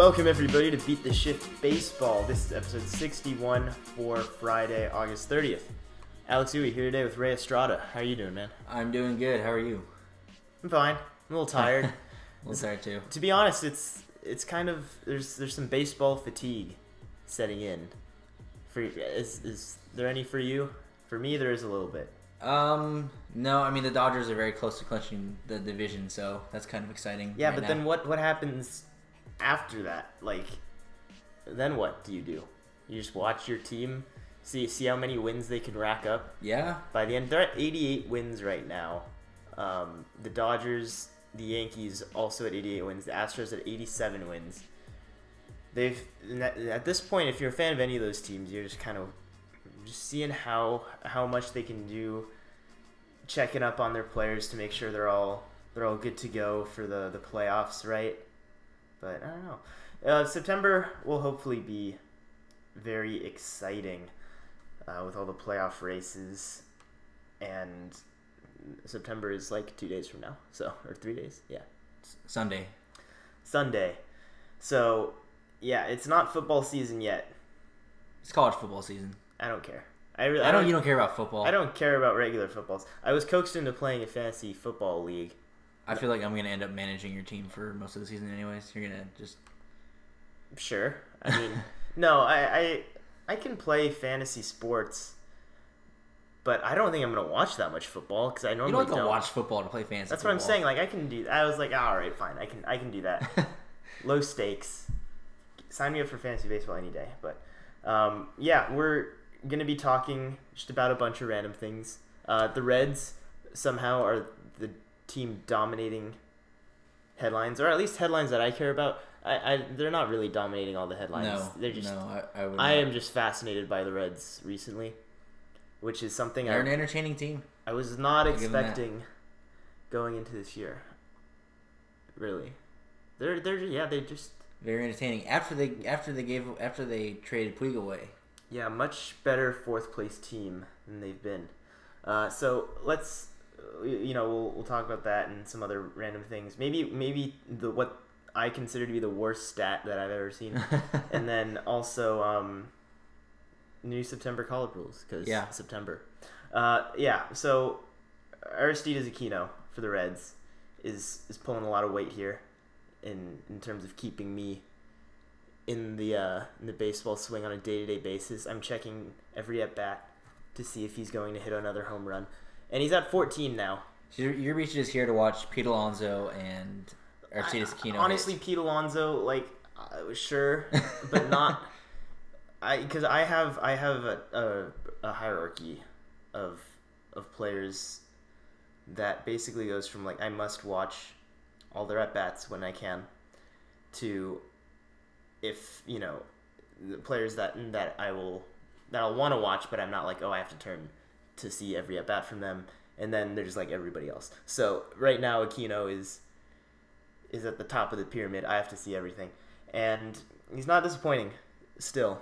Welcome everybody to Beat the Shift Baseball. This is episode 61 for Friday, August 30th. Alex Uwe here today with Ray Estrada. How are you doing, man? I'm doing good. How are you? I'm fine. I'm a little tired. A little tired too. to be honest, it's it's kind of there's there's some baseball fatigue setting in. For is is there any for you? For me, there is a little bit. Um, no, I mean the Dodgers are very close to clinching the division, so that's kind of exciting. Yeah, right but now. then what what happens after that? Like, then what do you do? You just watch your team, see see how many wins they can rack up. yeah, By the end, they're at 88 wins right now. Um, the Dodgers, the Yankees also at 88 wins. The Astros at 87 wins. They've at this point, if you're a fan of any of those teams, you're just kind of just seeing how how much they can do, checking up on their players to make sure they're all they're all good to go for the the playoffs, right? But I don't know. Uh, September will hopefully be very exciting uh, with all the playoff races, and September is like two days from now, so or three days, yeah, Sunday. Sunday. So yeah, it's not football season yet. It's college football season. I don't care. I really, I don't. You don't care about football. I don't care about regular footballs. I was coaxed into playing a fantasy football league. I feel like I'm gonna end up managing your team for most of the season, anyways. You're gonna just. Sure. I mean, no, I, I I can play fantasy sports, but I don't think I'm gonna watch that much football because I You normally don't have to watch football to play fantasy. That's what I'm football. saying. Like I can do. I was like, all right, fine. I can I can do that. Low stakes. Sign me up for fantasy baseball any day. But um, yeah, we're gonna be talking just about a bunch of random things. Uh, the Reds somehow are team dominating headlines, or at least headlines that I care about. I, I they're not really dominating all the headlines. No, they're just. no. I, I would. I am just fascinated by the Reds recently, which is something They're I an entertaining team. I was not I'll give 'em that. expecting going into this year. Really, they're they're yeah they just Very entertaining. After they after they gave after they traded Puig away. yeah much better fourth place team than they've been. Uh, so let's you know we'll, we'll talk about that and some other random things. Maybe maybe the what I consider to be the worst stat that I've ever seen, and then also um, new September call up rules because Yeah. September. Uh, yeah, so Aristides Aquino for the Reds is is pulling a lot of weight here in in terms of keeping me in the uh, in the baseball swing on a day to day basis. I'm checking every at bat to see if he's going to hit another home run, and he's at 14 now. So your, your reach is here to watch Pete Alonso and Aquino. honestly, hit. Pete Alonso, like, uh, sure, but not. I because I have I have a, a, a hierarchy of of players that basically goes from like I must watch all their at bats when I can to if you know the players that that I will that I'll want to watch, but I'm not like oh I have to turn to see every at bat from them, and then there's like everybody else. So right now Aquino is is at the top of the pyramid. I have to see everything, and he's not disappointing. Still,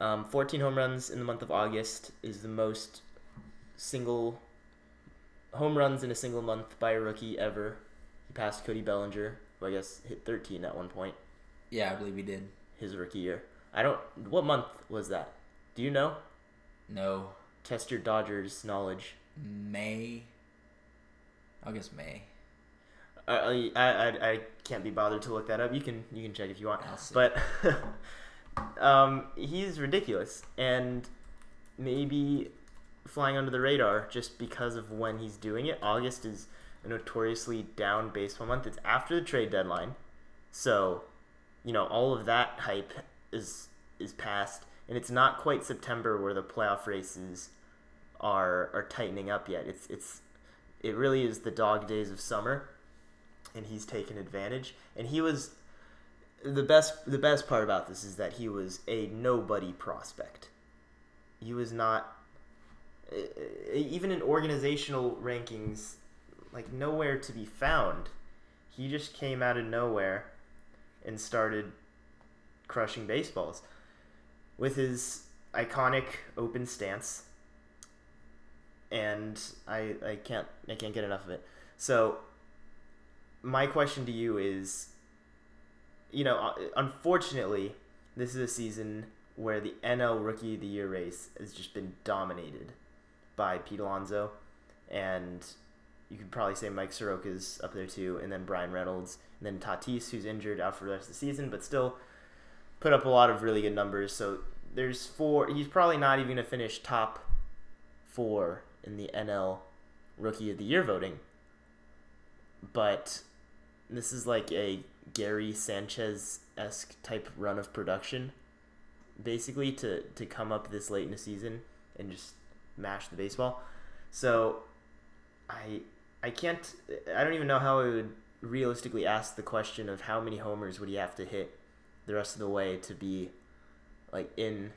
um, 14 home runs in the month of August is the most single home runs in a single month by a rookie ever. He passed Cody Bellinger, who I guess hit 13 at one point yeah, I believe he did. his rookie year. I don't. What month was that? Do you know? No, Test your Dodgers knowledge. May. I guess May. I, I, I, can't be bothered to look that up. You can you can check if you want. But um, he's ridiculous, and maybe flying under the radar just because of when he's doing it. August is a notoriously down baseball month. It's after the trade deadline, so you know all of that hype is is past, and it's not quite September where the playoff races are are tightening up yet. It's it's it really is the dog days of summer, and he's taken advantage. And he was the best. The best part about this is that he was a nobody prospect. He was not even in organizational rankings, like nowhere to be found. He just came out of nowhere and started crushing baseballs with his iconic open stance and I, I can't I can't get enough of it. So my question to you is you know, uh, unfortunately, this is a season where the NL Rookie of the Year race has just been dominated by Pete Alonso, and you could probably say Mike Soroka's up there too, and then Bryan Reynolds, and then Tatis, who's injured out for the rest of the season, but still put up a lot of really good numbers. So there's four. He's probably not even gonna finish top four in the NL Rookie of the Year voting. But this is like a Gary Sanchez esque type run of production, basically to to come up this late in the season and just mash the baseball. So I I can't I don't even know how I would realistically ask the question of how many homers would he have to hit the rest of the way to be like in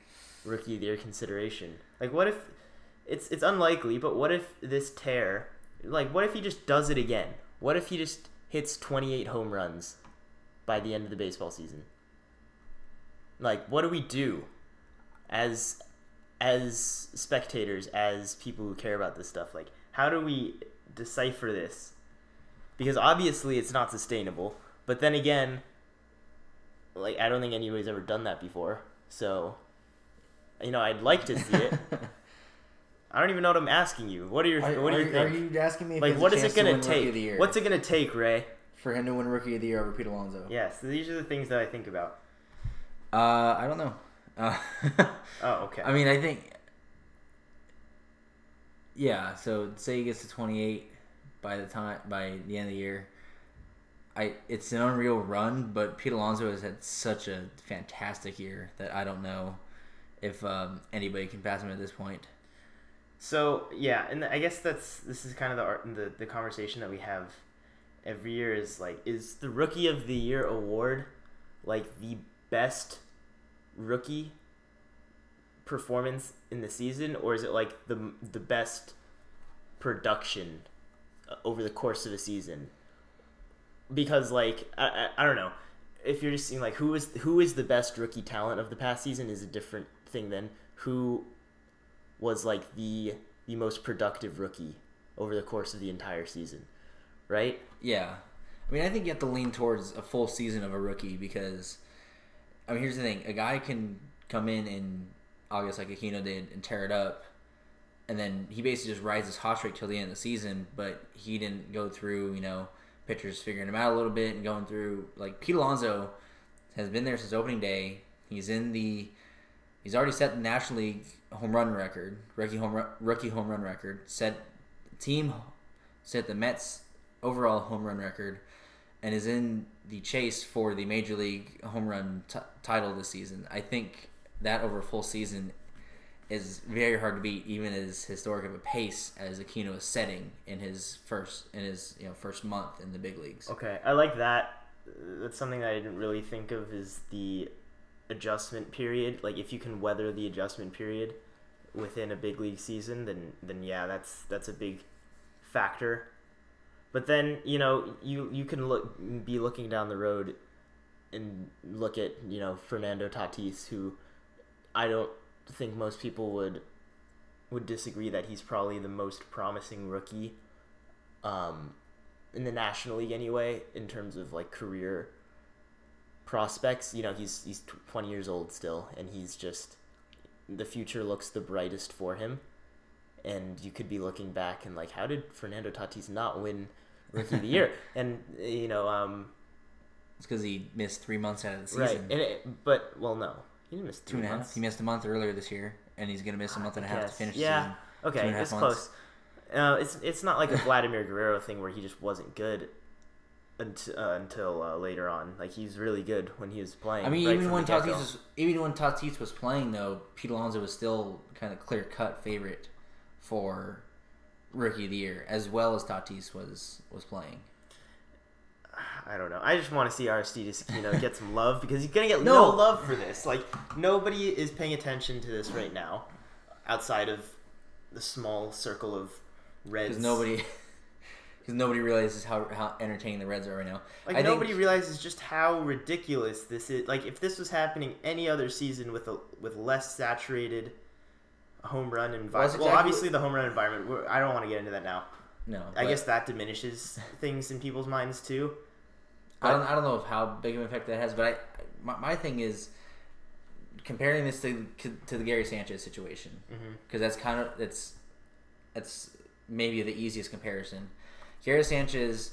rookie of the year consideration. Like what if it's it's unlikely, but what if this tear like what if he just does it again? What if he just hits 28 home runs by the end of the baseball season? Like what do we do as as spectators, as people who care about this stuff? Like how do we decipher this? Because obviously it's not sustainable, but then again like I don't think anybody's ever done that before. So, you know, I'd like to see it. I don't even know what I'm asking you. What are your Are, What do you are- think? Are you asking me if like, what is it of the take? Year? What's it gonna take, Ray? for him to win Rookie of the Year over Pete Alonso? Yes, these are the things that I think about. Uh, I don't know. Uh, Oh, okay. I mean, I think. Yeah, so say he gets to 28 by the time by the end of the year. I it's an unreal run, but Pete Alonso has had such a fantastic year that I don't know if um, anybody can pass him at this point. So yeah, and I guess that's this is kind of the art the the conversation that we have every year is like is the rookie of the year award like the best rookie performance in the season or is it like the the best production uh, over the course of a season because like I, I, I don't know if you're just seeing like who is who is the best rookie talent of the past season is a different thing than who was like the the most productive rookie over the course of the entire season, right? Yeah. I mean, I think you have to lean towards a full season of a rookie because, I mean, here's the thing: a guy can come in in August like Aquino did and tear it up, and then he basically just rides his hot streak till the end of the season. But he didn't go through, you know, pitchers figuring him out a little bit and going through like Pete Alonso has been there since opening day. He's in the He's already set the National League home run record, rookie home run, rookie home run record. Set team set the Mets overall home run record, and is in the chase for the Major League home run t- title this season. I think that over a full season is very hard to beat, even as historic of a pace as Aquino is setting in his first in his you know first month in the big leagues. Okay, I like that. That's something that I didn't really think of is the adjustment period. Like if you can weather the adjustment period within a big league season, then then yeah, that's that's a big factor. But then you know you you can look be looking down the road and look at you know Fernando Tatis, who I don't think most people would would disagree that he's probably the most promising rookie um, in the National League anyway in terms of like career prospects. You know, he's he's 20 years old still and he's just the future looks the brightest for him. And you could be looking back and like how did Fernando Tatis not win rookie of the year? And you know, um It's because he missed three months out of the season. right. It, but well no. He didn't Two and a half. months. He missed a month earlier this year, and he's gonna miss a month and a half to finish Yeah. the season. Okay, Two and a half it's close. Uh, it's it's not like a Vladimir Guerrero thing where he just wasn't good until uh, until uh, later on. Like he's really good when he was playing. I mean, right even when. Tatis was even when Tatis was playing, though, Pete Alonso was still kind of clear cut favorite for rookie of the year, as well as Tatis was was playing. I don't know. I just want to see Aristides Aquino get some love because he's gonna get No. no love for this. Like nobody is paying attention to this right now, outside of the small circle of Reds. Because nobody, because nobody realizes how how entertaining the Reds are right now. Like I think- nobody realizes just how ridiculous this is. Like if this was happening any other season with a with less saturated home run environment. Well, exactly obviously the home run environment. we're- I don't want to get into that now. No, I guess that diminishes things in people's minds too. I don't I don't know how big of an effect that has, but I my, my thing is comparing this to to the Gary Sanchez situation mm-hmm. because that's kind of that's that's maybe the easiest comparison. Gary Sanchez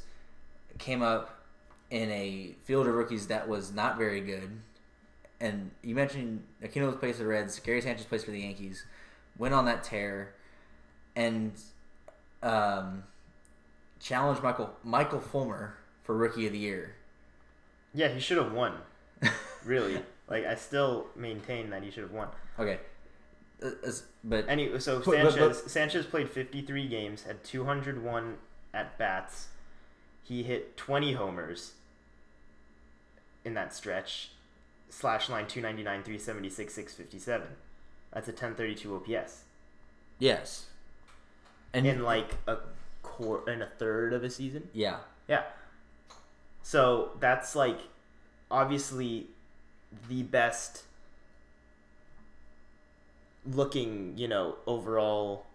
came up in a field of rookies that was not very good. And you mentioned Aquino plays for the Reds, Gary Sanchez plays for the Yankees, went on that tear, and um, challenged Michael Michael Fulmer for Rookie of the Year. Yeah, he should have won. really, like I still maintain that he should have won. Okay, Uh, but Anyway, so But- but- Sanchez but- Sanchez played 53 games, had 201 at bats. He hit 20 homers in that stretch. Slash line 299, 376, 657. That's a 1032 OPS. yes, and In like a quarter in a third of a season. yeah, Yeah. So that's like obviously the best looking, you know, overall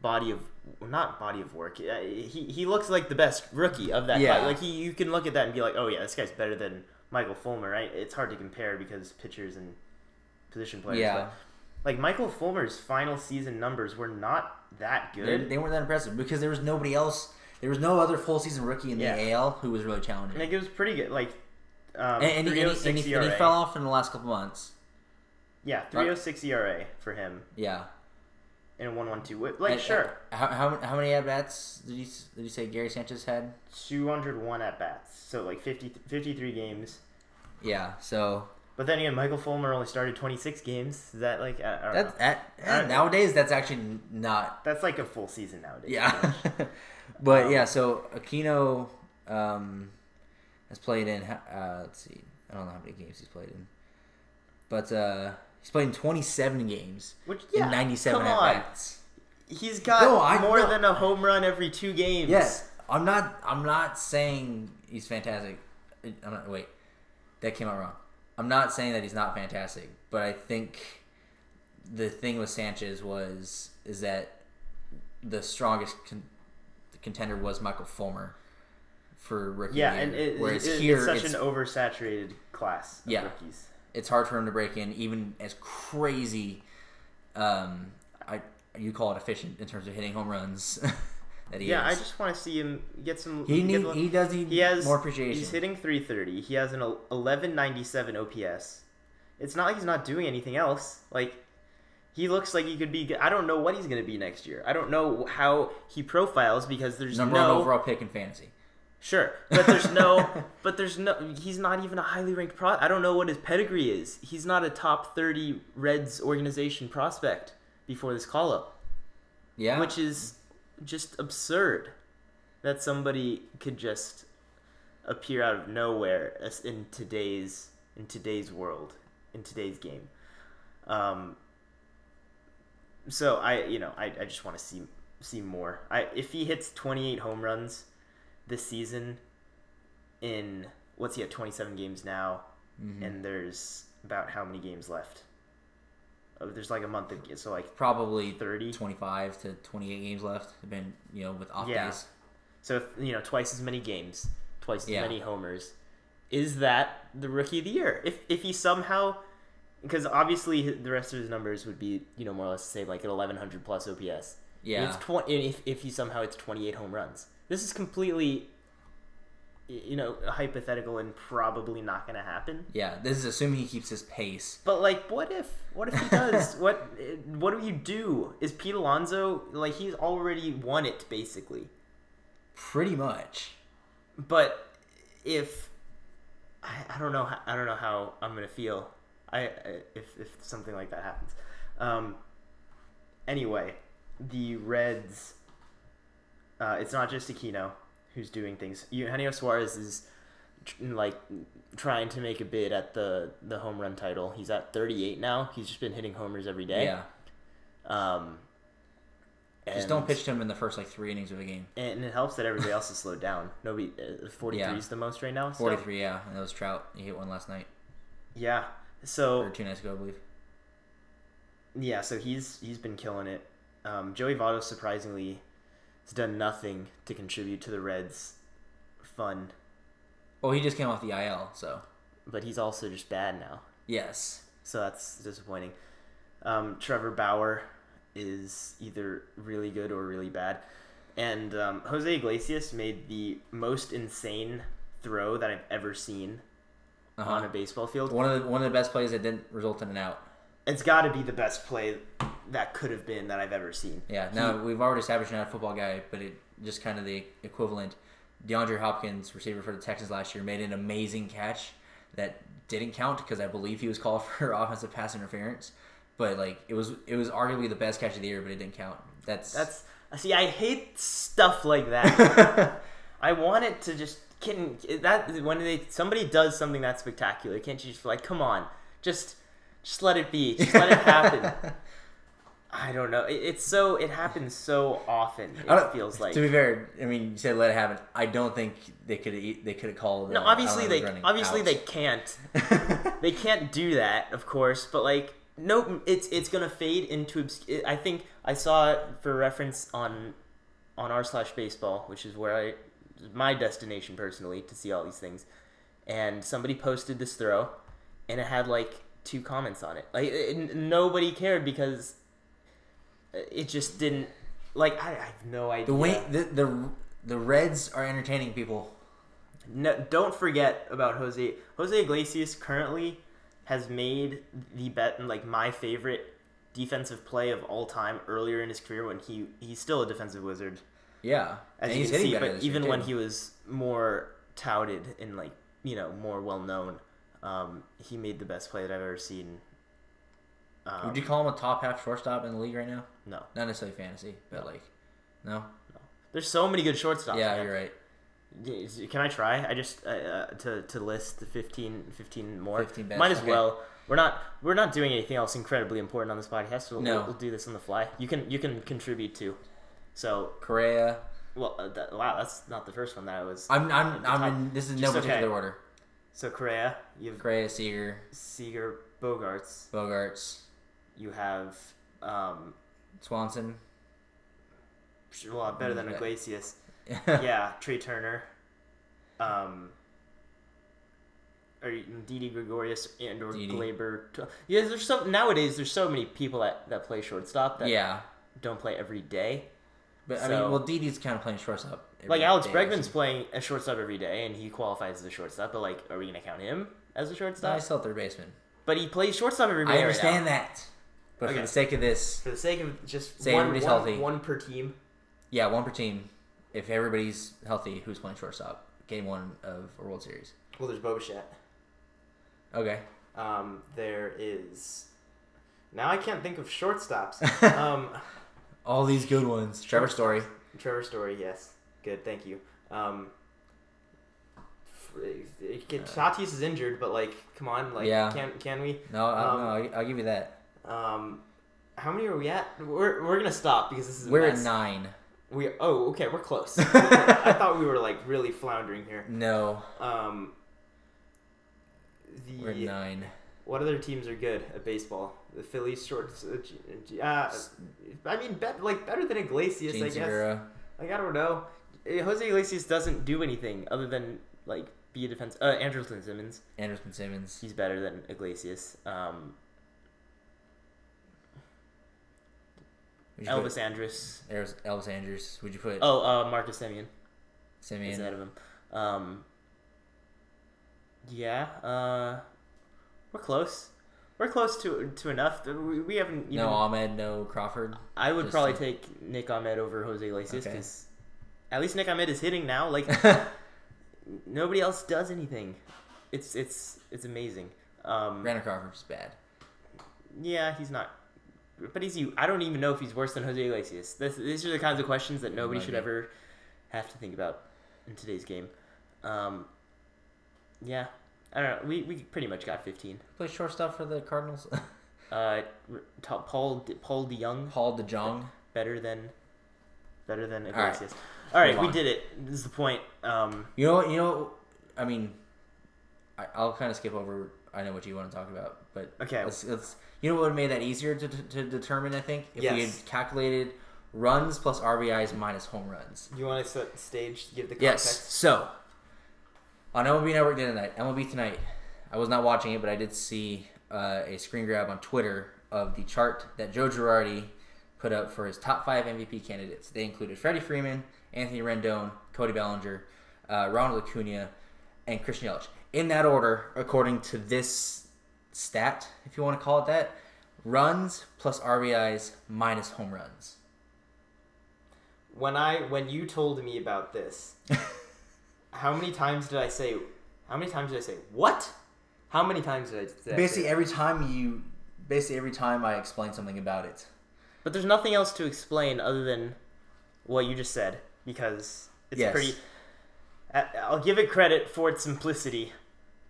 body of not body of work. He he looks like the best rookie of that Yeah. class. Like he you can look at that and be like, "Oh yeah, this guy's better than Michael Fulmer." Right? It's hard to compare because pitchers and position players. yeah. But, like Michael Fulmer's final season numbers were not that good. they weren't that impressive because there was nobody else. There was no other full season rookie in the Yeah. AL who was really challenging. Like it was pretty good. Like um, and, and, he- and, he, 306 and, he, and he fell off in the last couple months. Yeah, 306 ERA for him Yeah. in a 112. Like And- sure, How, how, how many at bats did you did you say Gary Sanchez had? 201 at bats. So like 50, 53 games. Yeah. So But then again, Michael Fulmer only started 26 games. Is that like I, I that that I nowadays that's actually not. That's like a full season nowadays. Yeah. but Um, yeah. So Aquino um, has played in. Uh, let's see. I don't know how many games he's played in, but uh, he's played in 27 games Which yeah, in 97 come at on. bats. He's got No, I- more no. than a home run every two games. Yes, I'm not. I'm not saying he's fantastic. I'm not. Wait, that came out wrong. I'm not saying that he's not fantastic, but I think the thing with Sanchez was is that the strongest con- contender was Michael Fulmer for rookie. Yeah, the and it, whereas it- here it's such it's, an oversaturated class of Yeah. rookies. it's hard for him to break in, even as crazy. Um, I you call it efficient in terms of hitting home runs. that he Yeah, I just want to see him get some. he get need, he does need He has more appreciation. He's hitting 330. He has an 1197 OPS. It's not like he's not doing anything else. Like he looks like he could be. I don't know what he's going to be next year. I don't know how he profiles because there's number one no overall pick in fantasy. sure, but there's no, but there's no. He's not even a highly ranked pro. I don't know what his pedigree is. He's not a top 30 Reds organization prospect before this call up Yeah, which is just absurd that somebody could just appear out of nowhere in today's in today's world in today's game. Um so i you know i, I just want to see see more. I if he hits 28 home runs this season in what's he at 27 games now? Mhm. and there's about how many games left Uh, there's like a month of so like probably 30 25 to 28 games left. Been you know with off Yeah. days. So if, you know, twice as many games, twice as Yeah. many homers. Is that the rookie of the year? If if he somehow, because obviously the rest of his numbers would be you know more or less the same, like an eleven hundred plus OPS. Yeah, It's twenty. If if he somehow it's twenty eight home runs. This is completely, you know, hypothetical and probably not going to happen. yeah. This is assuming he keeps his pace. But like, what if? What if he does? what? What do you do? Is Pete Alonso like he's already won it basically? Pretty much. But if I, I don't know how, I don't know how I'm gonna feel I, I if if something like that happens. Um, anyway, the Reds. Uh, it's not just Aquino who's doing things. Eugenio Suarez is like trying to make a bid at the the home run title. He's at 38 now. He's just been hitting homers every day. Yeah. Um, Just don't pitch to him in the first like three innings of a game. And it helps that everybody else is slowed down. Nobody, uh, 43 Yeah. is the most right now. still? 43, yeah. And that was Trout. He hit one last night Yeah. or So two nights ago, I believe. yeah, so he's he's been killing it. Um, Joey Votto surprisingly has done nothing to contribute to the Reds' fun Well, he just came off the IL, so but he's also just bad now. yes. So that's disappointing. Um, Trevor Bauer is either really good or really bad. And um, Jose Iglesias made the most insane throw that I've ever seen Uh-huh. on a baseball field. One of the one of the best plays that didn't result in an out. It's got to be the best play that could have been that I've ever seen. Yeah. Now we've already established not a football guy, but it just kind of the equivalent. DeAndre Hopkins, receiver for the Texans last year, made an amazing catch that didn't count because I believe he was called for offensive pass interference. But like it was, it was arguably the best catch of the year, but it didn't count. That's That's uh, see, I hate stuff like that. I want it to just can that when they somebody does something that spectacular, can't you just like, come on, just just let it be, just let it happen. I don't know. It, it's so it happens so often. It feels like To be fair, I mean, you said let it happen. I don't think they could they could have called. no. uh, Obviously they obviously out. they can't. they can't do that, of course. But like, no, it's it's gonna fade into. Obs- I think I saw it for reference on on r slash baseball, which is where I my destination personally to see all these things. And somebody posted this throw, and it had like two comments on it. Like it, nobody cared because it just didn't. Like I, I have no idea. the way the, the the Reds are entertaining people. No, don't forget about Jose. Jose Iglesias currently has made the bet like my favorite defensive play of all time earlier in his career when he he's still a defensive wizard Yeah, as and you he's can see but even when too. he was more touted and like you know more well known um, he made the best play that I've ever seen um, would you call him a top half shortstop in the league right now? No Not necessarily fantasy, but like, no. No. There's so many good shortstops yeah, man. you're right. Can I try? I just uh, uh, to to list the 15, 15 more. 15 best, Might as okay. well. We're not we're not doing anything else incredibly important on this podcast, so we'll, No. we'll do this on the fly. You can you can contribute too. So Correa. well, uh, that, wow, that's not the first one that I was. I'm I'm I'm in. This is no Just particular okay. order. So Correa, you have Correa, Seager, Seager, Bogaerts. Bogaerts, You have um, Swanson. a lot better than. Iglesias. yeah. Trea Turner. Um, or Didi Gregorius and or Didi. Gleyber. Yeah, there's so nowadays. There's so many people that, that play shortstop that Yeah. don't play every day. But I mean, well, Didi's kind of playing shortstop. every Like Alex day, Bregman's playing a shortstop every day, and he qualifies as a shortstop. But like, are we gonna count him as a No, shortstop? he's still third baseman. But he plays shortstop every day. I right understand now. that, but Okay. for the sake of this, For the sake of just Say one, everybody's one- healthy. one per team. yeah, one per team. If everybody's healthy, who's playing shortstop? Game one of a World Series. Well, there's Bo Bichette. Okay. Um, there is. Now I can't think of shortstops. um, All these good ones. Trevor Story. Trevor Story, yes, good, thank you. Um, f- Tatis is injured, but like, come on, like, Yeah. can can we? No, I, Um, no, I'll, I'll give you that. Um, how many are we at? We're, we're gonna stop because this is We're at nine. We oh okay, we're close. I thought we were like really floundering here. No, Um, we're at nine. what other teams are good at baseball? The Phillies, shorts. Uh, uh, I mean, bet, like better than Iglesias, Gene I guess. Like I don't know. Eh, Jose Iglesias doesn't do anything other than like be a defense. Uh, Andrelton Simmons, Anderson Simmons. he's better than Iglesias. Um, Would you Elvis Andrus. Elvis, Elvis Andrus. Would you put Oh, uh, Marcus Semien is Semien? ahead of him. Um, yeah, uh, we're close. We're close to to enough. We, we haven't even. No Ahmed. No Crawford. I would probably uh, take Nick Ahmed over Jose Iglesias Okay. because at least Nick Ahmed is hitting now. Like nobody else does anything. It's it's it's amazing. Um, Brandon Crawford's bad. yeah, he's not, but he's you. I don't even know if he's worse than Jose Iglesias. This, these are the kinds of questions that nobody should ever have to think about in today's game. Um, yeah, I don't know. We we pretty much got fifteen. Play shortstop for the Cardinals. Uh, Paul De- Paul DeJong Paul DeJong. better than better than. Iglesias. All right, Move we on. did it. This is the point. Um, You know what? You know. I mean, I, I'll kind of skip over. I know what you want to talk about, but Okay. Let's, let's, you know what would have made that easier to, to, to determine? I think if we had calculated runs plus RBIs minus home runs. you want to set stage? Give the context? Yes. So On MLB Network the other night, MLB Tonight, I was not watching it, but I did see uh, a screen grab on Twitter of the chart that Joe Girardi put up for his top five MVP candidates. They included Freddie Freeman, Anthony Rendon, Cody Bellinger, uh, Ronald Acuna, and Christian Yelich. In that order, according to this stat, if you want to call it that, runs plus RBIs minus home runs. When I when you told me about this, how many times did I say? How many times did I say what? How many times did I? Did I basically say every time you, basically every time I explain something about it. But there's nothing else to explain other than what you just said because it's Yes. pretty. I'll give it credit for its simplicity,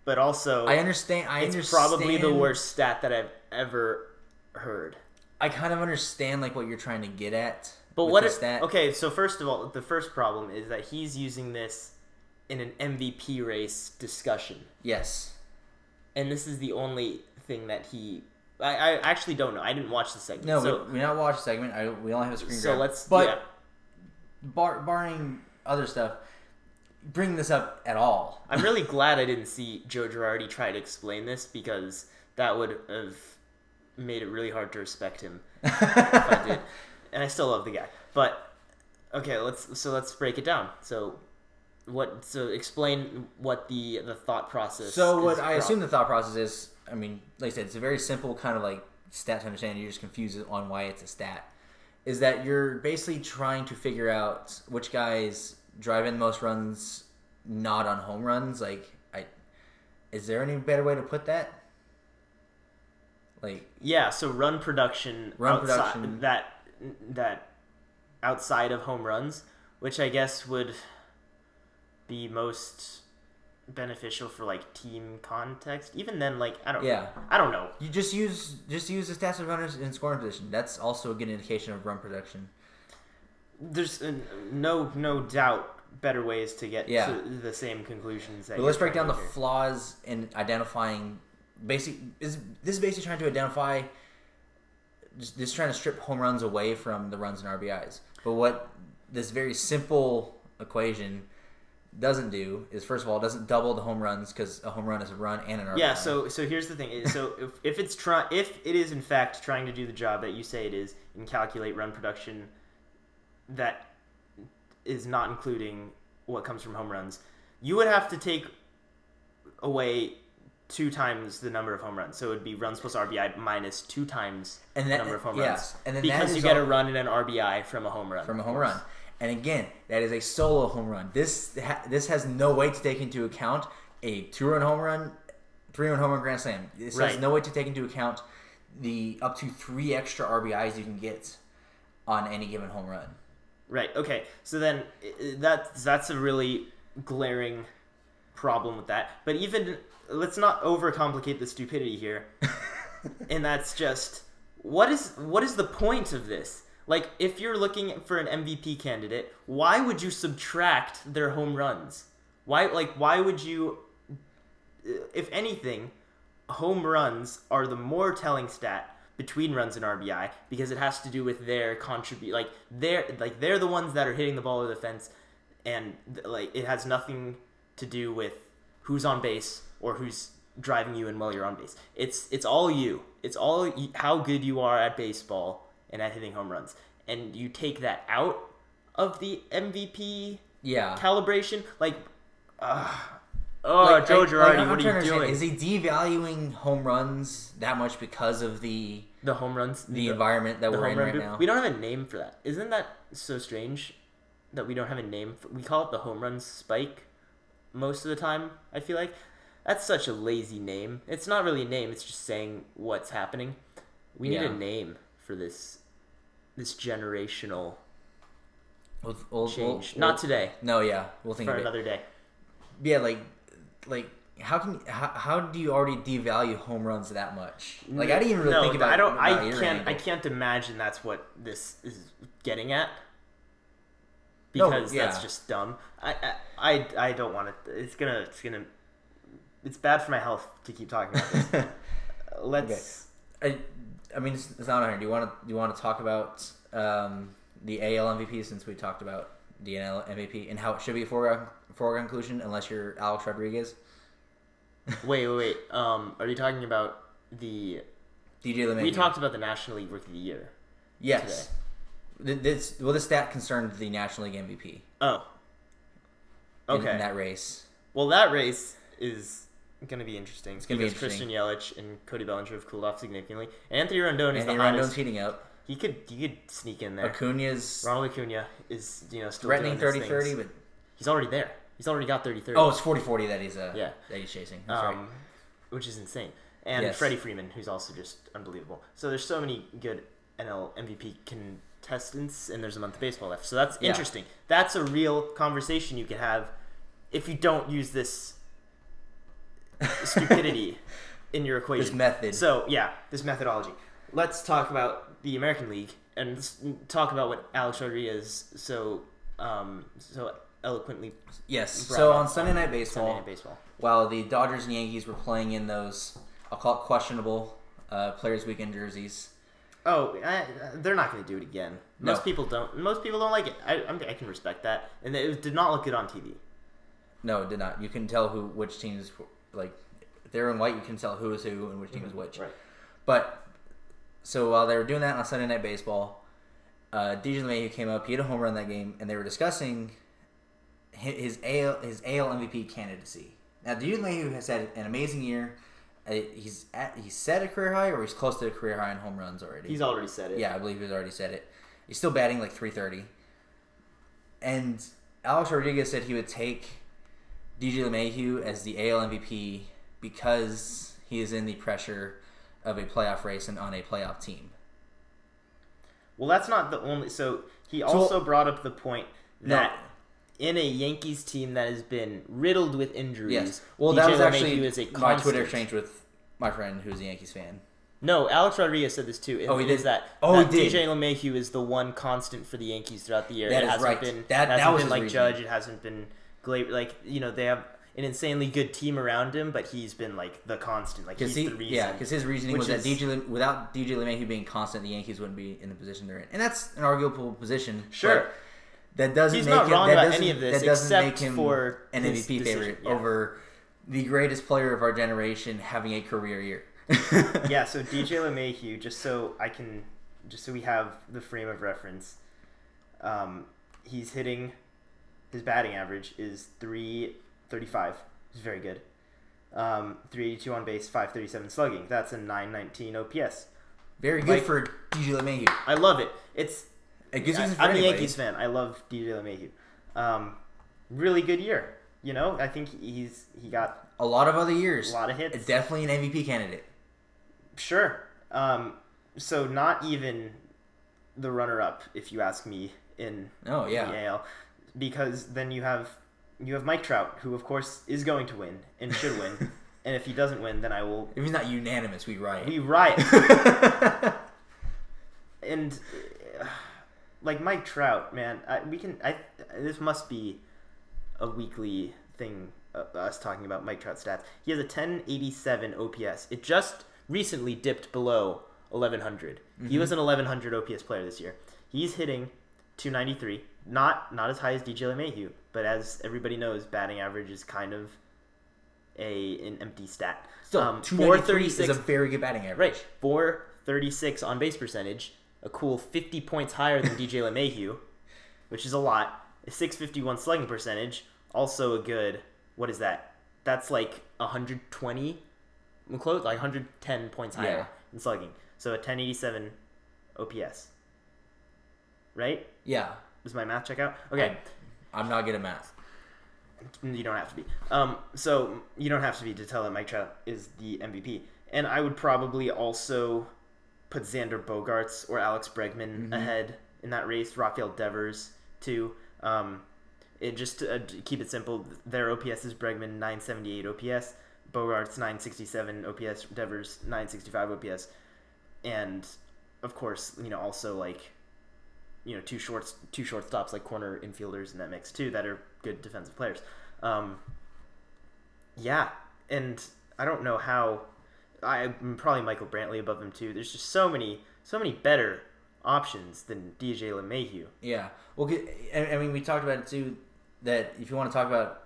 but also I understand. I it's understand. probably the worst stat that I've ever heard. I kind of understand like what you're trying to get at. But what if? stat. Okay, so first of all, the first problem is that he's using this in an MVP race discussion, Yes. and this is the only thing that he. I, I actually don't know. I didn't watch the segment. No, so, we, we not watch the segment. I we only have a screen so grab. let's. But yeah. bar, barring other stuff, bring this up at all. I'm really glad I didn't see Joe Girardi try to explain this because that would have made it really hard to respect him if I did. And I still love the guy. But okay, let's so let's break it down. So what so explain what the the thought process So what I assume the thought process is, I mean, like I said, it's a very simple kind of like stat to understand. You're just confused on why it's a stat. Is that you're basically trying to figure out which guys drive in the most runs, not on home runs. Like, I is there any better way to put that? Like, Yeah, so run production Run outside, production. that that outside of home runs, which I guess would be most beneficial for like team context. Even then, like I don't, Yeah. I don't know. you just use just use the stats of runners in scoring position. That's also a good indication of run production. There's uh, no no doubt better ways to get Yeah. to the same conclusions. That But let's break down the here. flaws in identifying basic. Is this is basically trying to identify? Just, just trying to strip home runs away from the runs and RBIs. But what this very simple equation doesn't do is, first of all, it doesn't double the home runs because a home run is a run and an RBI. Yeah, so so here's the thing. So if, if it's try if it is in fact trying to do the job that you say it is and calculate run production that is not including what comes from home runs, you would have to take away two times the number of home runs. So it would be runs plus RBI minus two times And the number of home yeah, runs. and then because you get a run and an RBI from a home run. from a home run. And again, that is a solo home run. This ha- this has no way to take into account a two run home run, three run home run grand slam. This has no way to take into account the up to three extra RBIs you can get on any given home run. Right. Okay. So then i- i- that that's a really glaring problem with that. But even let's not overcomplicate the stupidity here. and that's just what is what is the point of this? Like if you're looking for an MVP candidate, why would you subtract their home runs? Why like why would you if anything, home runs are the more telling stat between runs and RBI because it has to do with their contribute like they're like they're the ones that are hitting the ball over the fence and like it has nothing to do with who's on base or who's driving you in while you're on base. It's it's all you. It's all y how good you are at baseball and at hitting home runs. And you take that out of the MVP Yeah. calibration like uh, oh Like, Joe Girardi, like, what are you doing? Is he devaluing home runs that much because of the the home runs, the environment that the we're in right boot. now? We don't have a name for that. Isn't that so strange that we don't have a name? For, we call it the home run spike most of the time. I feel like that's such a lazy name. It's not really a name. It's just saying what's happening. We need Yeah. a name for this this generational We'll- we'll- change. we'll- not today. No, yeah, we'll think For of it. another day. Yeah, like, like how can how, how do you already devalue home runs that much? Like I didn't even really no, think about. It. I don't. I can't. I can't imagine that's what this is getting at. No, Because yeah. that's just dumb. I, I, I, don't want to. It's gonna. It's gonna. It's bad for my health to keep talking about this. Let's. I, I mean, it's, it's not on here. Do you want to do you want to talk about um, the AL MVP since we talked about the NL MVP and how it should be a foregone, foregone conclusion unless you're Alex Rodriguez. wait, wait, wait. Um, are you talking about the? DJ LeMahieu. We talked about the National League Rookie of the Year. Yes. Th- This well, this stat concerned the National League MVP. Oh. Okay. In, that race. Well, that race is going to be interesting. It's gonna be because interesting. Christian Yelich and Cody Bellinger have cooled off significantly. Anthony Rendon is Anthony the Rendon's hottest. heating up. He could he could sneak in there. Acuna's Ronald Acuna is you know still threatening doing his 30-30, but he's already there. He's already got 30-30. oh, it's 40-40 that he's uh Yeah. that he's chasing. That's right. um, which is insane. And Yes. Freddie Freeman, who's also just unbelievable. So there's so many good NL MVP contestants, and there's a month of baseball left. So that's Yeah. interesting. That's a real conversation you could have if you don't use this stupidity in your equation. This method. So yeah, this methodology. Let's talk about the American League and talk about what Alex Rodriguez so um, so eloquently yes. So on Sunday Night Sunday Baseball, Night Baseball. while the Dodgers and Yankees were playing in those, I'll call it questionable uh, Players Weekend jerseys. Oh, I, they're not going to do it again. Most No. people don't. Most people don't like it. I, I'm, I can respect that, and it did not look good on TV. No, it did not. You can tell who which teams like they're in white. You can tell who is who and which team is which. Right. But so while they were doing that on Sunday Night Baseball, uh, DJ LeMahieu came up. He had a home run that game, and they were discussing his AL his AL MVP candidacy. Now, DJ LeMahieu has had an amazing year. Uh, He's at he's set a career high, or he's close to a career high in home runs already. He's already said it. Yeah, I believe he's already said it. He's still batting like 330. And Alex Rodriguez said he would take DJ LeMahieu as the AL MVP because he is in the pressure of a playoff race and on a playoff team. Well, that's not the only. So he So- also brought up the point No. that in a Yankees team that has been riddled with injuries, Yes. Well, DJ that was LeMahieu actually is a my constant. Twitter exchange with my friend who's a Yankees fan. No, Alex Rodriguez said this too. It Oh, he did? That, Oh, he that did. DJ LeMahieu is the one constant for the Yankees throughout the year. That it hasn't right. Been, That- hasn't was been like reasoning. Judge. It hasn't been Gla- like you know they have an insanely good team around him, but he's been like the constant. Like he's he, the reason. yeah, because his reasoning was Which that is- DJ without DJ LeMahieu being constant, the Yankees wouldn't be in the position they're in, and that's an arguable position. Sure. That doesn't He's make not him, wrong that about any of this, That doesn't make him for an MVP decision, favorite yeah. over the greatest player of our generation having a career year. yeah, so DJ LeMahieu, just so I can, just so we have the frame of reference, um, he's hitting, his batting average is 335. It's very good. Um, 382 on base, 537 slugging. That's a 919 OPS. Very good Like- for DJ LeMahieu. I love it. It's good season for I'm a. Yankees fan. I love DJ LeMahieu. Um, really good year. You know, I think he's he got A lot of other years, a lot of hits. Definitely an MVP candidate. Sure. Um, so not even the runner-up, if you ask me, in Oh yeah. the AL, because then you have you have Mike Trout, who of course is going to win and should win, and if he doesn't win, then I will If he's not unanimous, we riot. we riot. and uh, like Mike Trout, man, I, we can. I this must be a weekly thing. Uh, us talking about Mike Trout stats. He has a 1087 OPS. It just recently dipped below 1100. He was an 1100 OPS player this year. He's hitting 293. Not not as high as DJ LeMahieu, but as everybody knows, batting average is kind of a an empty stat. Still, um, 293 is a very good batting average. Right, 436 on base percentage, a cool 50 points higher than DJ LeMahieu, which is a lot. A 651 slugging percentage, also a good. What is that? That's like 120, close like 110 points higher Yeah. in slugging. So a 1087 OPS. Right? Yeah. Does my math check out? Okay. I'm not good at math. You don't have to be. Um, so you don't have to be to tell that Mike Trout is the MVP. And I would probably also put Xander Bogaerts or Alex Bregman ahead in that race. Rafael Devers too. Um, it just to, uh, to keep it simple. Their OPS is Bregman 978 OPS, Bogaerts 967 OPS, Devers 965 OPS, and of course you know also like you know two shorts two shortstops like corner infielders in that mix too that are good defensive players. Um, yeah, and I don't know how. I'm probably Michael Brantley above him too. There's just so many so many better options than DJ LeMahieu. Yeah. Well, I mean, we talked about it too. That if you want to talk about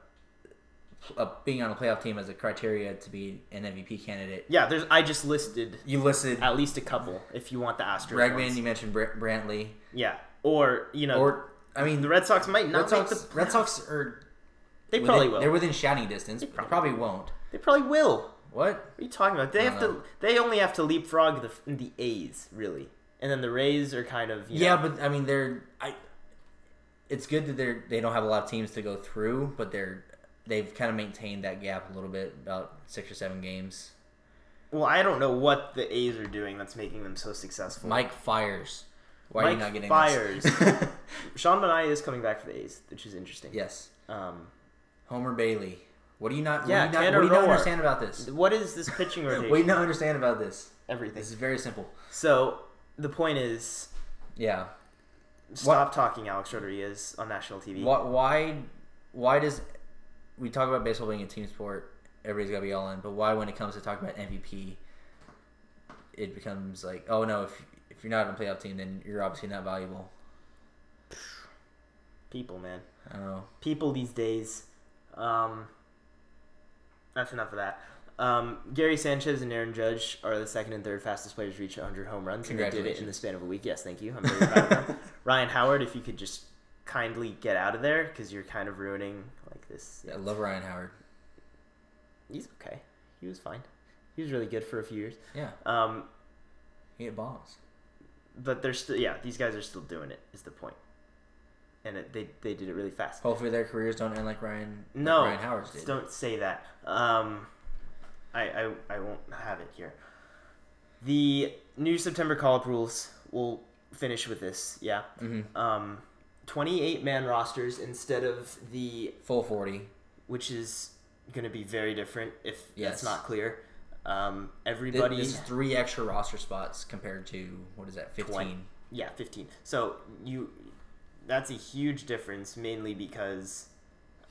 uh, being on a playoff team as a criteria to be an MVP candidate, Yeah, there's. I just listed you listed at least a couple if you want the Astros. Bregman. ones. You mentioned Br- Brantley, Yeah, or you know, or I mean, the Red Sox might not Red Sox. make the. Red Sox are They within- probably will. They're within shouting distance. They probably probably, won't. They probably will. What? What are you talking about? They have don't to. They only have to leapfrog the the A's really, and then the Rays are kind of you Yeah, know, but I mean, they're. I. It's good that they're they don't have a lot of teams to go through, but they're they've kind of maintained that gap a little bit, about six or seven games. Well, I don't know what the A's are doing that's making them so successful. Mike Fiers. Why are you Mike not getting Fiers. Sean Manaea is coming back for the A's, which is interesting. yes, Um, Homer Bailey. What do you not? Yeah, what do you not, what do you not understand about this? what is this pitching rotation? What do you not understand about this? Everything. This is very simple. So the point is, Yeah. stop talking Alex Rodriguez on national TV. Why? Why, why does we talk about baseball being a team sport? Everybody's got to be all in. But why, when it comes to talking about MVP, it becomes like, oh no, if if you're not on a playoff team, then you're obviously not valuable. People, man. I don't know. People these days. Um, that's enough of that. Um, Gary Sanchez and Aaron Judge are the second and third fastest players to reach 100 home runs, and they did it in the span of a week. Yes, thank you. I'm very proud of them. Ryan Howard, if you could just kindly get out of there because you're kind of ruining like this. I love Ryan Howard. He's okay. He was fine. He was really good for a few years. Yeah, Um, he hit bombs. But they're still yeah. These guys are still doing it. Is the point? And it, they they did it really fast. Hopefully, their careers don't end like Ryan. like No, Ryan Howard's did. don't say that. Um, I, I I won't have it here. The new September call-up rules. We'll finish with this. Yeah. hmm Um, twenty-eight man rosters instead of the Full forty. which is going to be very different if Yes. that's not clear. Um, everybody. This is three extra roster spots compared to what is that? Fifteen. Yeah, 15. So you that's a huge difference mainly because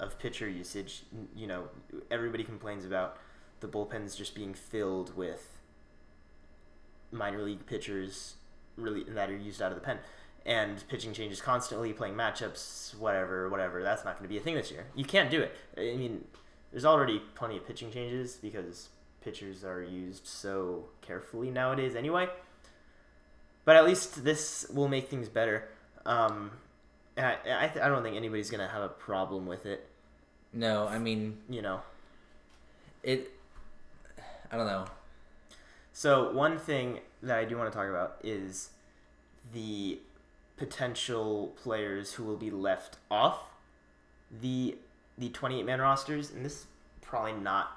of pitcher usage. You know, everybody complains about the bullpens just being filled with minor league pitchers really that are used out of the pen. And pitching changes constantly, playing matchups, whatever, whatever. That's not going to be a thing this year. You can't do it. I mean, there's already plenty of pitching changes because pitchers are used so carefully nowadays anyway but at least this will make things better. Um, and I, I, th- I don't think anybody's gonna have a problem with it. No, I mean You know. it. I don't know. So one thing that I do want to talk about is the potential players who will be left off the the 28 man rosters, and this is probably not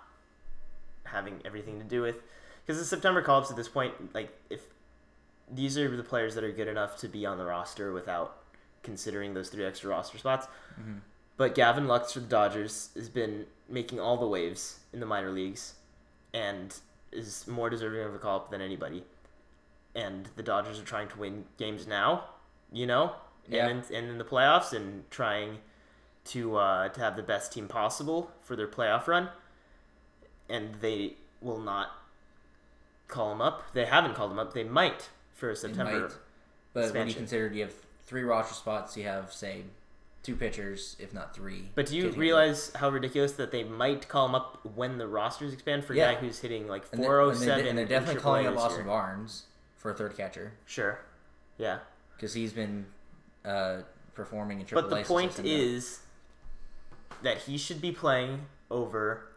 having everything to do with because the September call-ups at this point, like if these are the players that are good enough to be on the roster without considering those three extra roster spots. Mhm. But Gavin Lux for the Dodgers has been making all the waves in the minor leagues and is more deserving of a call up than anybody. And the Dodgers are trying to win games now, you know, Yeah. and in, and in the playoffs and trying to uh, to have the best team possible for their playoff run. And they will not call him up. They haven't called him up. They might for They September. might. But when you expansion. consider you have three roster spots, you have say two pitchers, if not three. But do you realize how ridiculous that they might call him up when the rosters expand for a Yeah. guy who's hitting like four oh and they, and they're definitely calling up Austin Barnes for a third catcher Sure, yeah. because he's been uh, performing in AAA. But the point is that he should be playing over,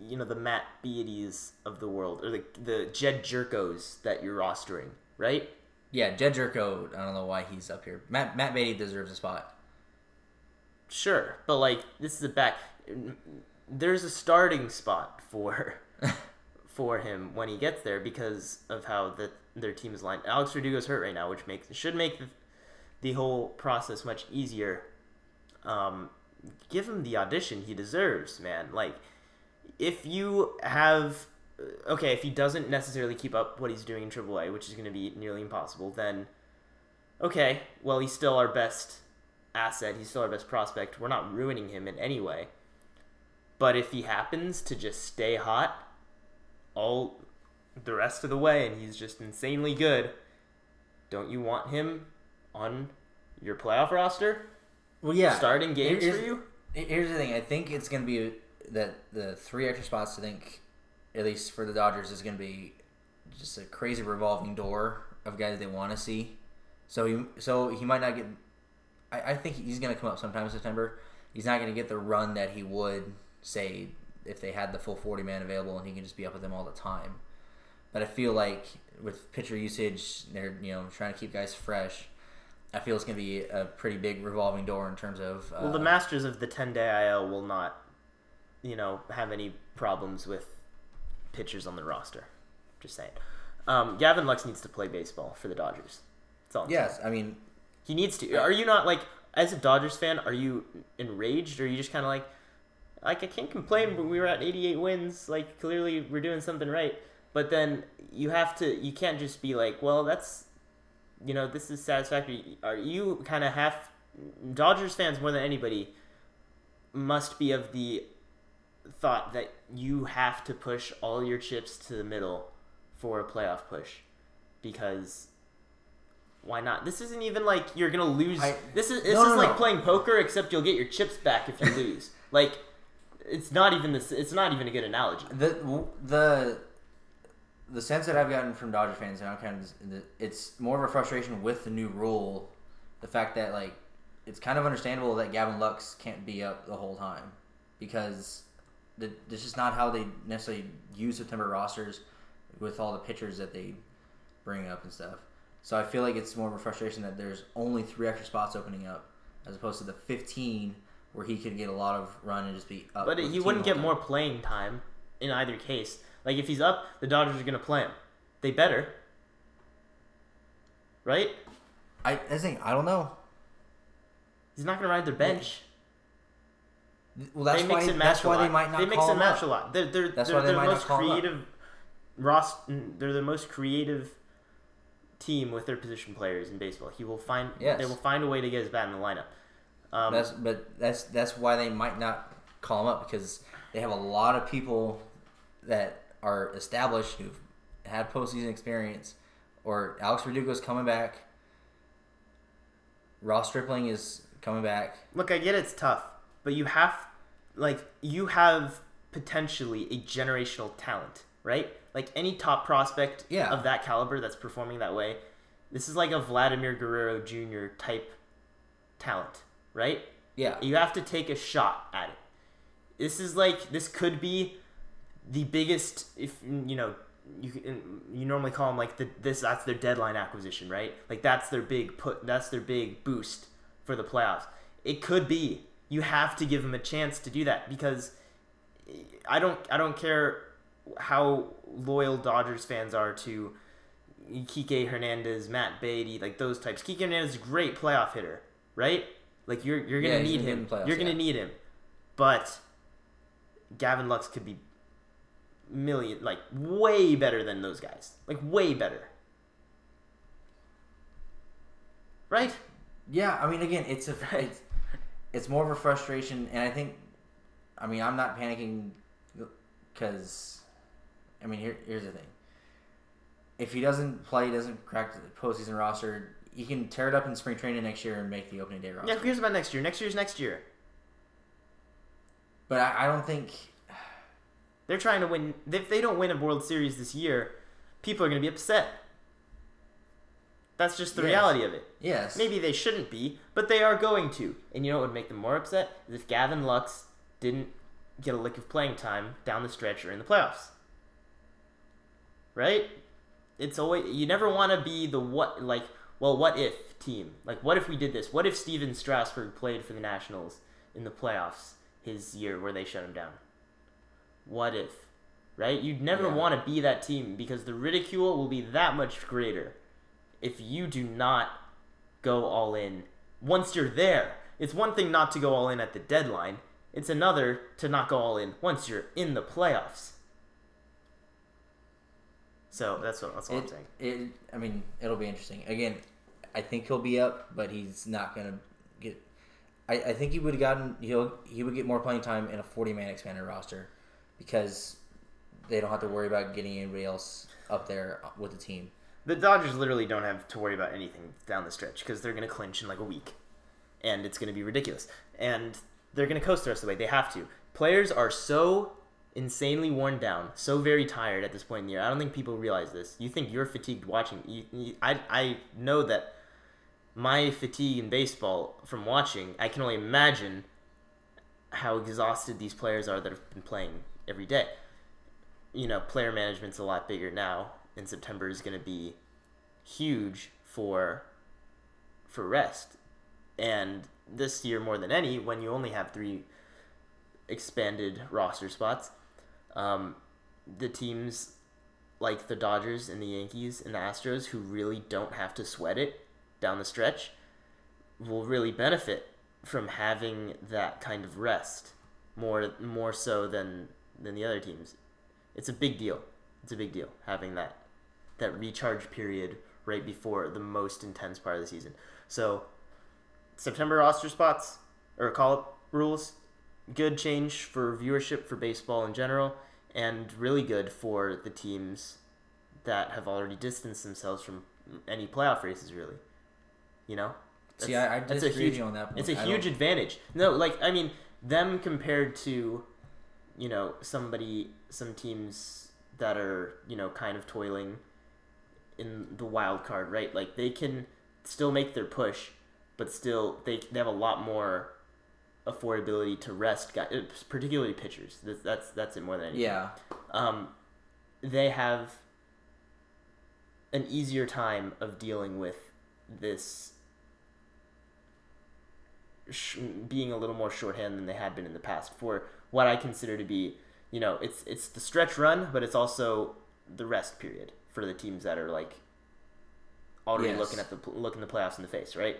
you know, the Matt Beatys of the world or the the Jedd Gyorkos that you're rostering, right? yeah, Jedd Gyorko. I don't know why he's up here. Matt Matt Beaty deserves a spot. Sure, but like this is a back. There's a starting spot for for him when he gets there because of how the their team is lined. Alex Verdugo's hurt right now, which makes should make the, the whole process much easier. Um, give him the audition he deserves, man. Like if you have okay, if he doesn't necessarily keep up what he's doing in AAA, which is going to be nearly impossible, then okay, well he's still our best asset. He's still our best prospect. We're not ruining him in any way. But if he happens to just stay hot all the rest of the way and he's just insanely good, don't you want him on your playoff roster, Well, yeah. starting games Here's- for you? Here's the thing. I think it's going to be that the three extra spots. I think, at least for the Dodgers, is going to be just a crazy revolving door of guys they want to see. So he, so he might not get. I, I think he's going to come up sometime in September. He's not going to get the run that he would say if they had the full forty man available and he can just be up with them all the time. But I feel like with pitcher usage, they're you know trying to keep guys fresh. I feel it's going to be a pretty big revolving door in terms of. Uh, Well, the masters of the 10 day IL will not, you know, have any problems with pitchers on the roster. Just saying. Um, Gavin Lux needs to play baseball for the Dodgers. That's all. I'm saying. Yes, I mean, He needs to. Are you not like as a Dodgers fan? Are you enraged, or are you just kind of like, like I can't complain, but we were at 88 wins. Like clearly we're doing something right. But then you have to. You can't just be like, well, that's, you know, this is satisfactory. Are you kind of half? Dodgers fans more than anybody must be of the thought that you have to push all your chips to the middle for a playoff push because why not? This isn't even like you're gonna lose. I- this is this No, is no, like no. playing poker, except you'll get your chips back if you lose. like it's not even this. It's not even a good analogy. the the the sense that I've gotten from Dodger fans, and I'm kind of it's more of a frustration with the new rule, the fact that like it's kind of understandable that Gavin Lux can't be up the whole time because this is not how they necessarily use September rosters with all the pitchers that they bring up and stuff. So I feel like it's more of a frustration that there's only three extra spots opening up as opposed to the 15 where he could get a lot of run and just be up. But he wouldn't get the more playing time in either case. Like if he's up, the Dodgers are gonna play him. They better, right? I, I think I don't know. He's not gonna ride their bench. Well, that's they mix why. and match That's a why lot. they might not. They mix and match up. a lot. They're, they're That's they're, why they might the not most call up. creative. Ross, they're the most creative team with their position players in baseball. He will find. Yes. They will find a way to get his bat in the lineup. Um, That's but that's that's why they might not call him up because they have a lot of people that are established who've had postseason experience. Or Alex Verdugo's coming back. Ross Stripling is coming back. Look, I get it's tough, but you have, like, you have potentially a generational talent, right? Like any top prospect Yeah. of that caliber that's performing that way, this is like a Vladimir Guerrero Jr. type talent, right? Yeah, You have to take a shot at it. This is like this could be the biggest, if you know, you you normally call them like the this that's their deadline acquisition, right? Like that's their big put, that's their big boost for the playoffs. It could be. You have to give him a chance to do that because I don't I don't care how loyal Dodgers fans are to Kike Hernandez, Matt Beaty, like those types. Kike Hernandez is a great playoff hitter, right? Like you're you're gonna Yeah, need him. playoffs, you're gonna need him, but Gavin Lux could be million like way better than those guys. Like way better, right? yeah. I mean, again, it's a Right. it's, it's more of a frustration, and I think, I mean, I'm not panicking because, I mean, here here's the thing. If he doesn't play, he doesn't crack the postseason roster, he can tear it up in spring training next year and make the opening day roster. Yeah, who cares about next year? Next year's next year. But I, I don't think. They're trying to win. If they don't win a World Series this year, people are going to be upset. That's just the Yes. reality of it. Yes. Maybe they shouldn't be, but they are going to. And you know what would make them more upset? Is if Gavin Lux didn't get a lick of playing time down the stretch or in the playoffs. Right? It's always you never want to be the what like well what if team. Like what if we did this? What if Stephen Strasburg played for the Nationals in the playoffs his year where they shut him down? What if? Right? You'd never Yeah. want to be that team because the ridicule will be that much greater if you do not go all in once you're there. It's one thing not to go all in at the deadline. It's another to not go all in once you're in the playoffs. So that's what that's all I'm saying. it, I mean, it'll be interesting. Again, I think he'll be up, but he's not gonna get. I, I think he would have gotten. He'll he would get more playing time in a forty man expanded roster, because they don't have to worry about getting anybody else up there with the team. The Dodgers literally don't have to worry about anything down the stretch because they're going to clinch in like a week, and it's going to be ridiculous. And they're going to coast the rest of the way. They have to. Players are so insanely worn down, so very tired at this point in the year. I don't think people realize this. You think you're fatigued watching? You, you, I I know that my fatigue in baseball from watching. I can only imagine how exhausted these players are that have been playing every day. You know, player management's a lot bigger now, and September is going to be huge for for rest. And this year more than any, when you only have three expanded roster spots, um, the teams like the Dodgers and the Yankees and the Astros who really don't have to sweat it down the stretch will really benefit from having that kind of rest more more so than than the other teams. It's a big deal. It's a big deal having that that recharge period right before the most intense part of the season. So September roster spots or call up rules, good change for viewership for baseball in general, and really good for the teams that have already distanced themselves from any playoff races. Really, you know. See, I, I that's a disagree huge- on that point. It's a I huge don't- advantage. No, like I mean, them compared to, you know, somebody, some teams that are you know kind of toiling in the wild card, right? Like they can still make their push, but still they they have a lot more affordability to rest guys, particularly pitchers. That's that's that's it more than anything. Yeah, Um, they have an easier time of dealing with this sh- being a little more shorthand than they had been in the past for what I consider to be, you know, it's it's the stretch run, but it's also the rest period for the teams that are like already Yes. looking at the looking the playoffs in the face, right?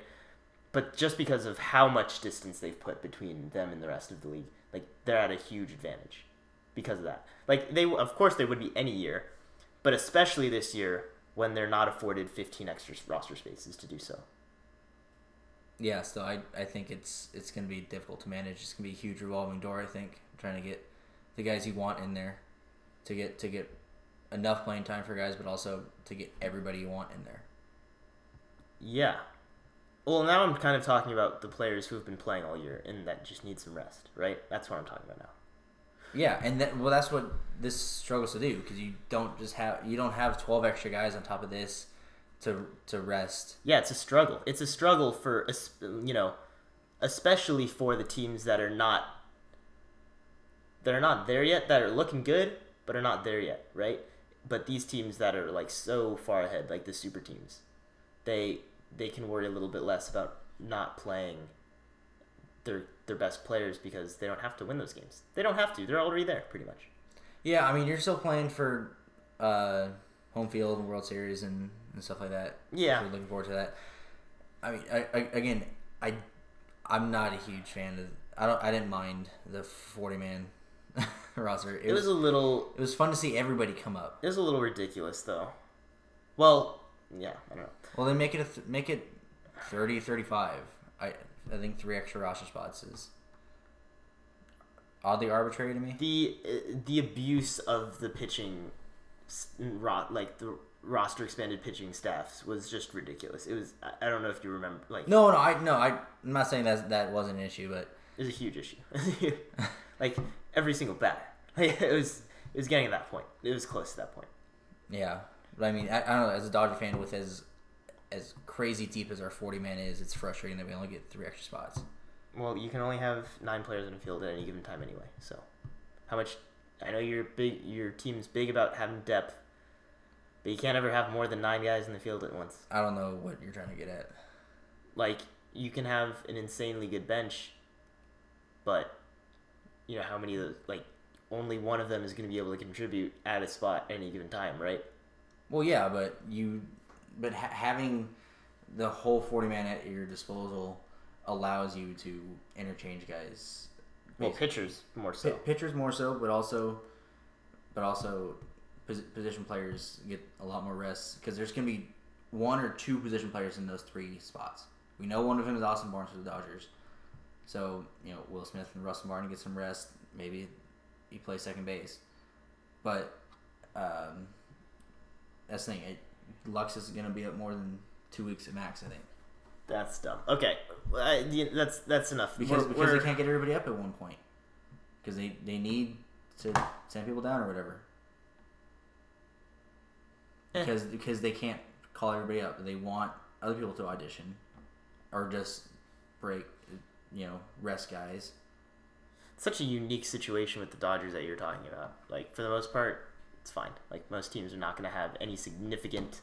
But just because of how much distance they've put between them and the rest of the league, like they're at a huge advantage because of that. Like they, of course, they would be any year, but especially this year when they're not afforded 15 extra roster spaces to do so. yeah. So I, I think it's it's gonna be difficult to manage. It's gonna be a huge revolving door. I think trying to get the guys you want in there to get to get enough playing time for guys, but also to get everybody you want in there. Yeah. Well, now I'm kind of talking about the players who have been playing all year and that just need some rest, right? That's what I'm talking about now. Yeah, and that, well, that's what this struggles to do because you don't just have you don't have twelve extra guys on top of this to to rest. Yeah, it's a struggle. It's a struggle for you know, especially for the teams that are not that are not there yet, that are looking good but are not there yet, right? But these teams that are like so far ahead, like the super teams, they they can worry a little bit less about not playing their their best players because they don't have to win those games. They don't have to. They're already there, pretty much. Yeah, I mean you're still playing for uh, home field and World Series and, and stuff like that. Yeah. So looking forward to that. I mean, I, I, again, I I'm not a huge fan of. I don't. I didn't mind the forty man roster. It, It was a little it was fun to see everybody come up. it was a little ridiculous though. Well, yeah, I don't know. Well, then make it a th- make it 30, 35. I I think three extra roster spots is oddly arbitrary to me. the uh, the abuse of the pitching rot like the roster expanded pitching staffs was just ridiculous it was I- i don't know if you remember like No, no, I no, I, I'm not saying that that wasn't an issue, but it was a huge issue like every single batter like, it was it was getting to that point it was close to that point yeah. But I mean, I, I don't know. As a Dodger fan, with as as crazy deep as our 40 man is, it's frustrating that we only get three extra spots. well you can only have nine players in a field at any given time anyway so how much i know you're big your team's big about having depth but you can't ever have more than nine guys in the field at once I don't know what you're trying to get at. like you can have an insanely good bench, but you know how many of those like only one of them is going to be able to contribute at a spot any given time, right? Well, yeah, but you, but ha- having the whole 40 man at your disposal allows you to interchange guys. Well, pitchers more so. Pi- pitchers more so, but also, but also, pos- position players get a lot more rest because there's gonna be one or two position players in those three spots. We know one of them is Austin Barnes for the Dodgers, so you know Will Smith and Russell Martin get some rest. Maybe he plays second base, but um, that's the thing. It, Lux is going to be up more than two weeks at max. I think That's dumb. Okay, uh, yeah, that's that's enough. because We're- because we're- they can't get everybody up at one point because they they need to send people down or whatever. Eh. Because because they can't call everybody up. They want other people to audition, or just break, you know, rest guys. such a unique situation with the Dodgers that you're talking about. Like for the most part, it's fine. Like most teams are not going to have any significant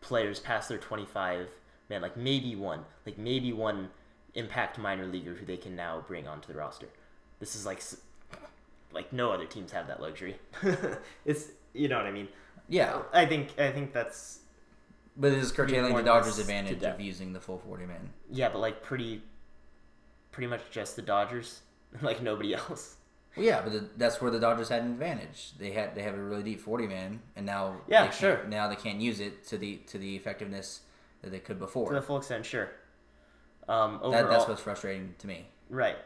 players past their 25 man. Like maybe one, like maybe one impact minor leaguer who they can now bring onto the roster. This is like like no other teams have that luxury. it's you know what I mean. Yeah, I think I think that's but it is curtailing the Dodgers' advantage of using the full forty man. yeah, but like pretty pretty much just the Dodgers, like nobody else. Well, yeah, but the, that's where the Dodgers had an advantage. They had they have a really deep forty man, and now Yeah, sure. Now they can't use it to the to the effectiveness that they could before. To the full extent, sure. Um, overall, that, that's what's frustrating to me. Right.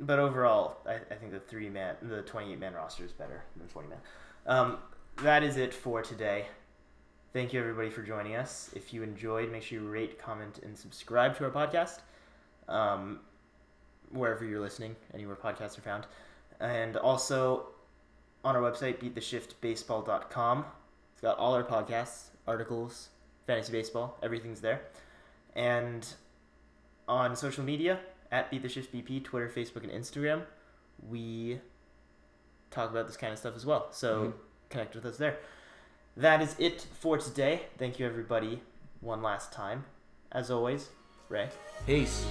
But overall, I, I think the three man, the 28 man roster is better than 40 man. Um, that is it for today. Thank you everybody for joining us. If you enjoyed, make sure you rate, comment, and subscribe to our podcast. Um, wherever you're listening, anywhere podcasts are found. And also on our website, beattheshiftbaseball.com. It's got all our podcasts, articles, fantasy baseball, everything's there. And on social media at Beat the Shift BP, Twitter, Facebook, and Instagram. We talk about this kind of stuff as well. So Mhm. connect with us there. That is it for today. Thank you, everybody, one last time. As always, Ray. Peace.